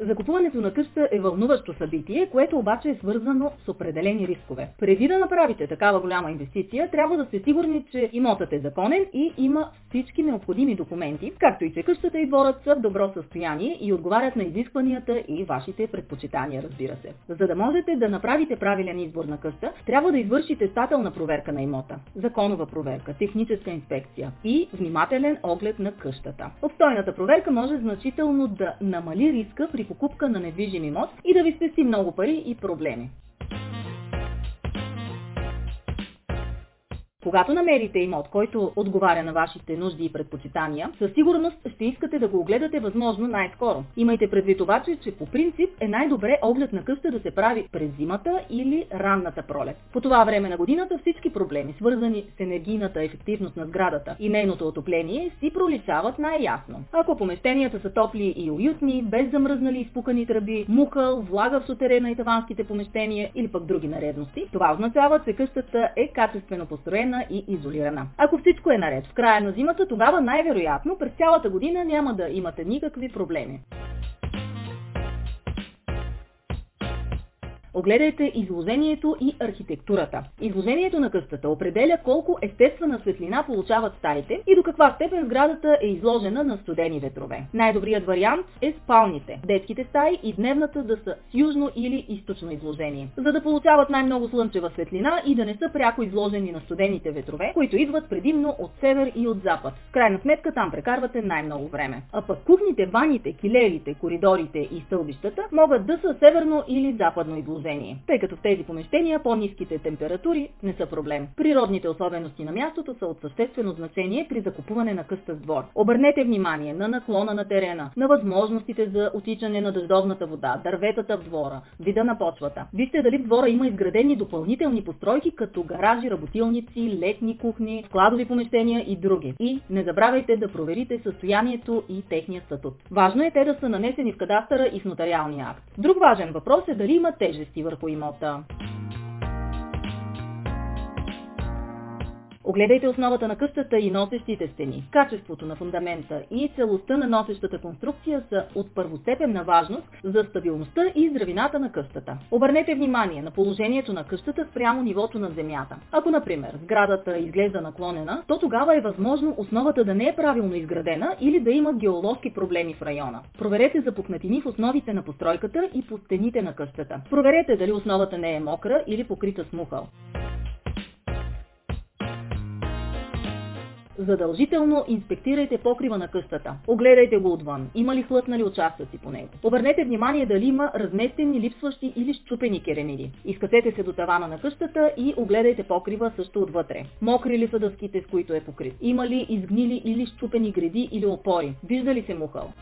Закупуването на къща е вълнуващо събитие, което обаче е свързано с определени рискове. Преди да направите такава голяма инвестиция, трябва да сте сигурни, че имотът е законен и има всички необходими документи, както и че къщата и дворът са в добро състояние и отговарят на изискванията и вашите предпочитания, разбира се. За да можете да направите правилен избор на къща, трябва да извършите стателна проверка на имота, законова проверка, техническа инспекция и внимателен оглед на къщата. Обстойната проверка може значително да намали риска при покупка на недвижим имот и да ви спести много пари и проблеми. Когато намерите имот, който отговаря на вашите нужди и предпочитания, със сигурност ще искате да го огледате възможно най-скоро. Имайте предвид обаче, че по принцип е най-добре оглед на къща да се прави през зимата или ранната пролет. По това време на годината всички проблеми, свързани с енергийната ефективност на сградата и нейното отопление, си проличават най-ясно. Ако помещенията са топли и уютни, без замръзнали изпукани тръби, мухъл, влага в сутерена и таванските помещения или пък други наредности, това означава, че къщата е качествено построена затворена и изолирана. Ако всичко е наред в края на зимата, тогава най-вероятно през цялата година няма да имате никакви проблеми. Огледайте изложението и архитектурата. Изложението на къщата определя колко естествена светлина получават стаите и до каква степен сградата е изложена на студени ветрове. Най-добрият вариант е спалните, детските стаи и дневната да са с южно или източно изложение, за да получават най-много слънчева светлина и да не са пряко изложени на студените ветрове, които идват предимно от север и от запад. В крайна сметка там прекарвате най-много време. А пък кухните, ваните, килерите, коридорите и стълбищата могат да са северно или западно изложени положение, тъй като в тези помещения по-низките температури не са проблем. Природните особености на мястото са от съществено значение при закупуване на къща двор. Обърнете внимание на наклона на терена, на възможностите за отичане на дъждовната вода, дърветата в двора, вида на почвата. Вижте дали в двора има изградени допълнителни постройки, като гаражи, работилници, летни кухни, складови помещения и други. И не забравяйте да проверите състоянието и техния статут. Важно е те да са нанесени в кадастъра и в нотариалния акт. Друг важен въпрос е дали има тежести върху имота. Огледайте основата на къщата и носещите стени. Качеството на фундамента и целостта на носещата конструкция са от първостепенна важност за стабилността и здравината на къщата. Обърнете внимание на положението на къщата спрямо нивото на земята. Ако, например, сградата изглежда наклонена, то тогава е възможно основата да не е правилно изградена или да има геоложки проблеми в района. Проверете за пукнатини в основите на постройката и по стените на къщата. Проверете дали основата не е мокра или покрита с мухъл. Задължително инспектирайте покрива на къщата. Огледайте го отвън. Има ли хлътнали участъци по него? Обърнете внимание дали има разместени, липсващи или щупени керамиди. Изкатете се до тавана на къщата и огледайте покрива също отвътре. Мокри ли са дъските, с които е покрит? Има ли изгнили или щупени гради или опори? Вижда ли се мухъл?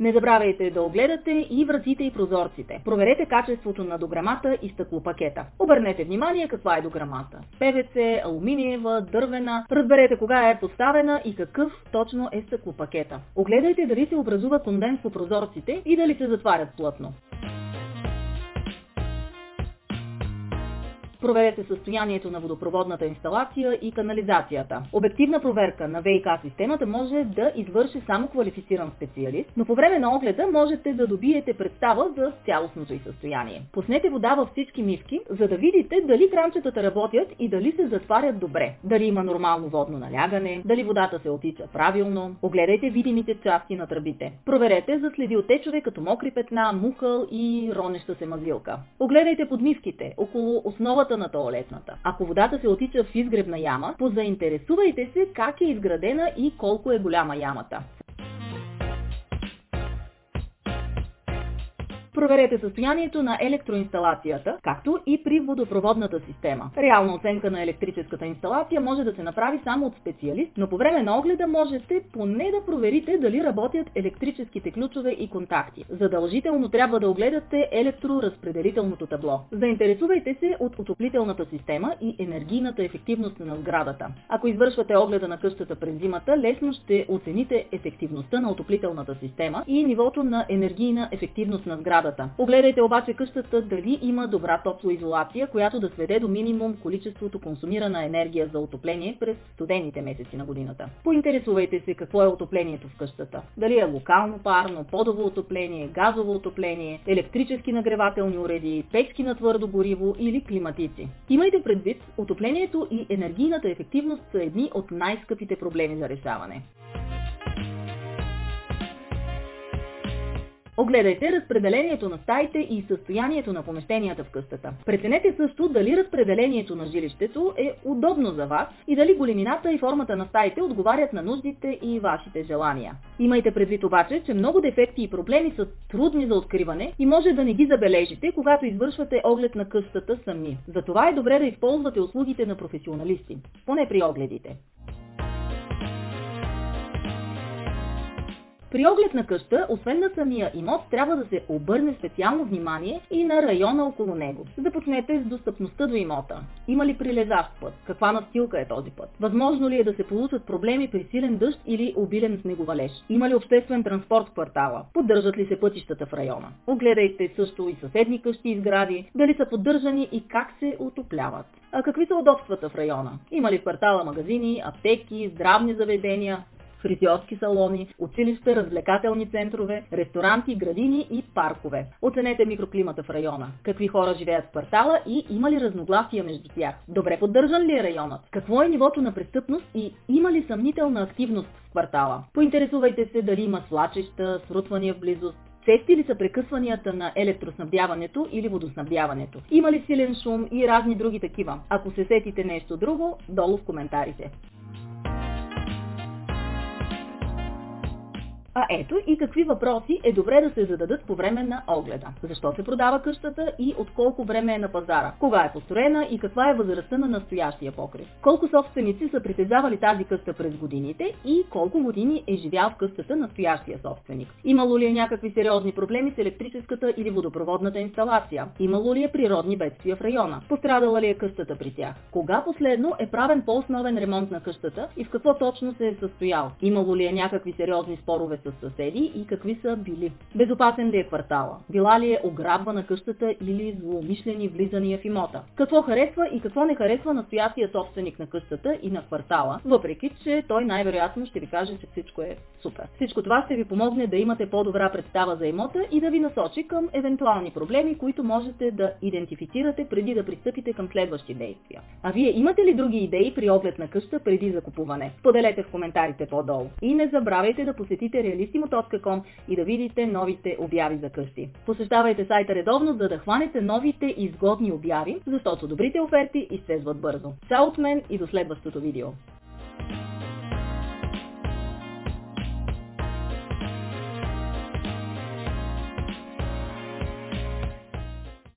Не забравяйте да огледате и вратите и прозорците. Проверете качеството на дограмата и стъклопакета. Обърнете внимание каква е дограмата. ПВЦ, алуминиева, дървена. Разберете кога е поставена и какъв точно е стъклопакета. Огледайте дали се образува конденс по прозорците и дали се затварят плътно. Проверете състоянието на водопроводната инсталация и канализацията. Обективна проверка на ВИК системата може да извърши само квалифициран специалист, но по време на огледа можете да добиете представа за цялостното й състояние. Пуснете вода във всички мивки, за да видите дали кранчетата работят и дали се затварят добре. Дали има нормално водно налягане, дали водата се отича правилно. Огледайте видимите части на тръбите. Проверете за следи от течове като мокри петна, мухъл и ронеща се мазилка. Огледайте подмивките около основата на туалетната. Ако водата се отича в изгребна яма, позаинтересувайте се как е изградена и колко е голяма ямата. Проверете състоянието на електроинсталацията, както и при водопроводната система. Реална оценка на електрическата инсталация може да се направи само от специалист, но по време на огледа можете поне да проверите дали работят електрическите ключове и контакти. Задължително трябва да огледате електроразпределителното табло. Заинтересувайте се от отоплителната система и енергийната ефективност на сградата. Ако извършвате огледа на къщата през зимата, лесно ще оцените ефективността на отоплителната система и нивото на енергийна ефективност на сградата сградата. Огледайте обаче къщата дали има добра топлоизолация, която да сведе до минимум количеството консумирана енергия за отопление през студените месеци на годината. Поинтересувайте се какво е отоплението в къщата. Дали е локално парно, подово отопление, газово отопление, електрически нагревателни уреди, печки на твърдо гориво или климатици. Имайте предвид, отоплението и енергийната ефективност са едни от най-скъпите проблеми за решаване. Огледайте разпределението на стаите и състоянието на помещенията в къщата. Преценете също дали разпределението на жилището е удобно за вас и дали големината и формата на стаите отговарят на нуждите и вашите желания. Имайте предвид обаче, че много дефекти и проблеми са трудни за откриване и може да не ги забележите, когато извършвате оглед на къщата сами. Затова е добре да използвате услугите на професионалисти, поне при огледите. При оглед на къща, освен на самия имот, трябва да се обърне специално внимание и на района около него. Започнете с достъпността до имота. Има ли прилежащ път? Каква настилка е този път? Възможно ли е да се получат проблеми при силен дъжд или обилен снеговалеж? Има ли обществен транспорт в квартала? Поддържат ли се пътищата в района? Огледайте също и съседни къщи и сгради, дали са поддържани и как се отопляват. А какви са удобствата в района? Има ли в квартала магазини, аптеки, здравни заведения, фризьорски салони, училища, развлекателни центрове, ресторанти, градини и паркове. Оценете микроклимата в района. Какви хора живеят в квартала и има ли разногласия между тях? Добре поддържан ли е районът? Какво е нивото на престъпност и има ли съмнителна активност в квартала? Поинтересувайте се дали има свлачища, срутвания в близост, Чести ли са прекъсванията на електроснабдяването или водоснабдяването? Има ли силен шум и разни други такива? Ако се сетите нещо друго, долу в коментарите. А ето и какви въпроси е добре да се зададат по време на огледа. Защо се продава къщата и от колко време е на пазара? Кога е построена и каква е възрастта на настоящия покрив? Колко собственици са притежавали тази къща през годините и колко години е живял в къщата настоящия собственик? Имало ли е някакви сериозни проблеми с електрическата или водопроводната инсталация? Имало ли е природни бедствия в района? Пострадала ли е къщата при тях? Кога последно е правен по-основен ремонт на къщата и в какво точно се е състоял? Имало ли е някакви сериозни спорове с съседи и какви са били. Безопасен ли е квартала? Била ли е ограбвана къщата или злоумишлени влизания в имота? Какво харесва и какво не харесва настоящия собственик на къщата и на квартала, въпреки че той най-вероятно ще ви каже, че всичко е супер. Всичко това ще ви помогне да имате по-добра представа за имота и да ви насочи към евентуални проблеми, които можете да идентифицирате преди да пристъпите към следващи действия. А вие имате ли други идеи при оглед на къща преди закупуване? Споделете в коментарите по-долу. И не забравяйте да посетите realistimo.com и да видите новите обяви за къщи. Посещавайте сайта редовно, за да хванете новите изгодни обяви, защото добрите оферти изчезват бързо. Чао от мен и до следващото видео!